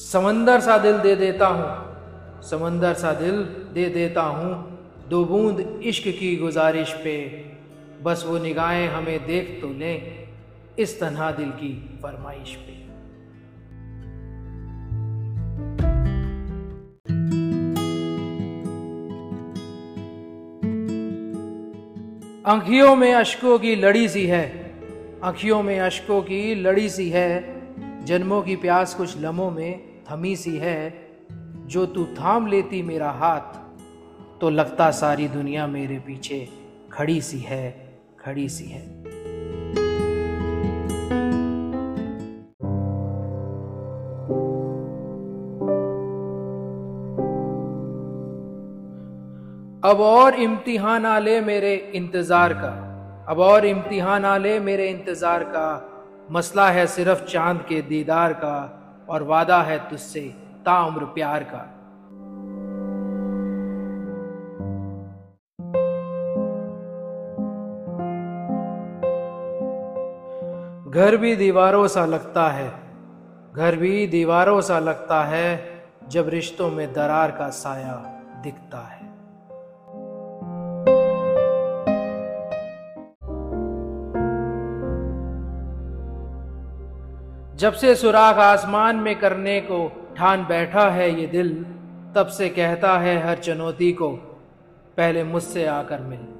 समंदर सा दिल दे देता हूँ, समंदर सा दिल दे देता हूँ, दो बूंद इश्क की गुजारिश पे, बस वो निगाहें हमें देख तो लें, इस तन्हा दिल की फरमाइश पे। आंखियों में अशकों की लड़ी सी है, आंखियों में अशकों की लड़ी सी है, जन्मों की प्यास कुछ लम्हों में थमी सी है, जो तू थाम लेती मेरा हाथ तो लगता सारी दुनिया मेरे पीछे खड़ी सी है, खड़ी सी है। अब और इम्तिहान आ ले मेरे इंतज़ार का, अब और इम्तिहान आ ले मेरे इंतज़ार का, मसला है सिर्फ़ चाँद के दीदार का और वादा है तुझसे ताम्र प्यार का। घर भी दीवारों सा लगता है, घर भी दीवारों सा लगता है, जब रिश्तों में दरार का साया दिखता है। जब से सुराख आसमान में करने को ठान बैठा है ये दिल, तब से कहता है हर चुनौती को, पहले मुझसे आकर मिल।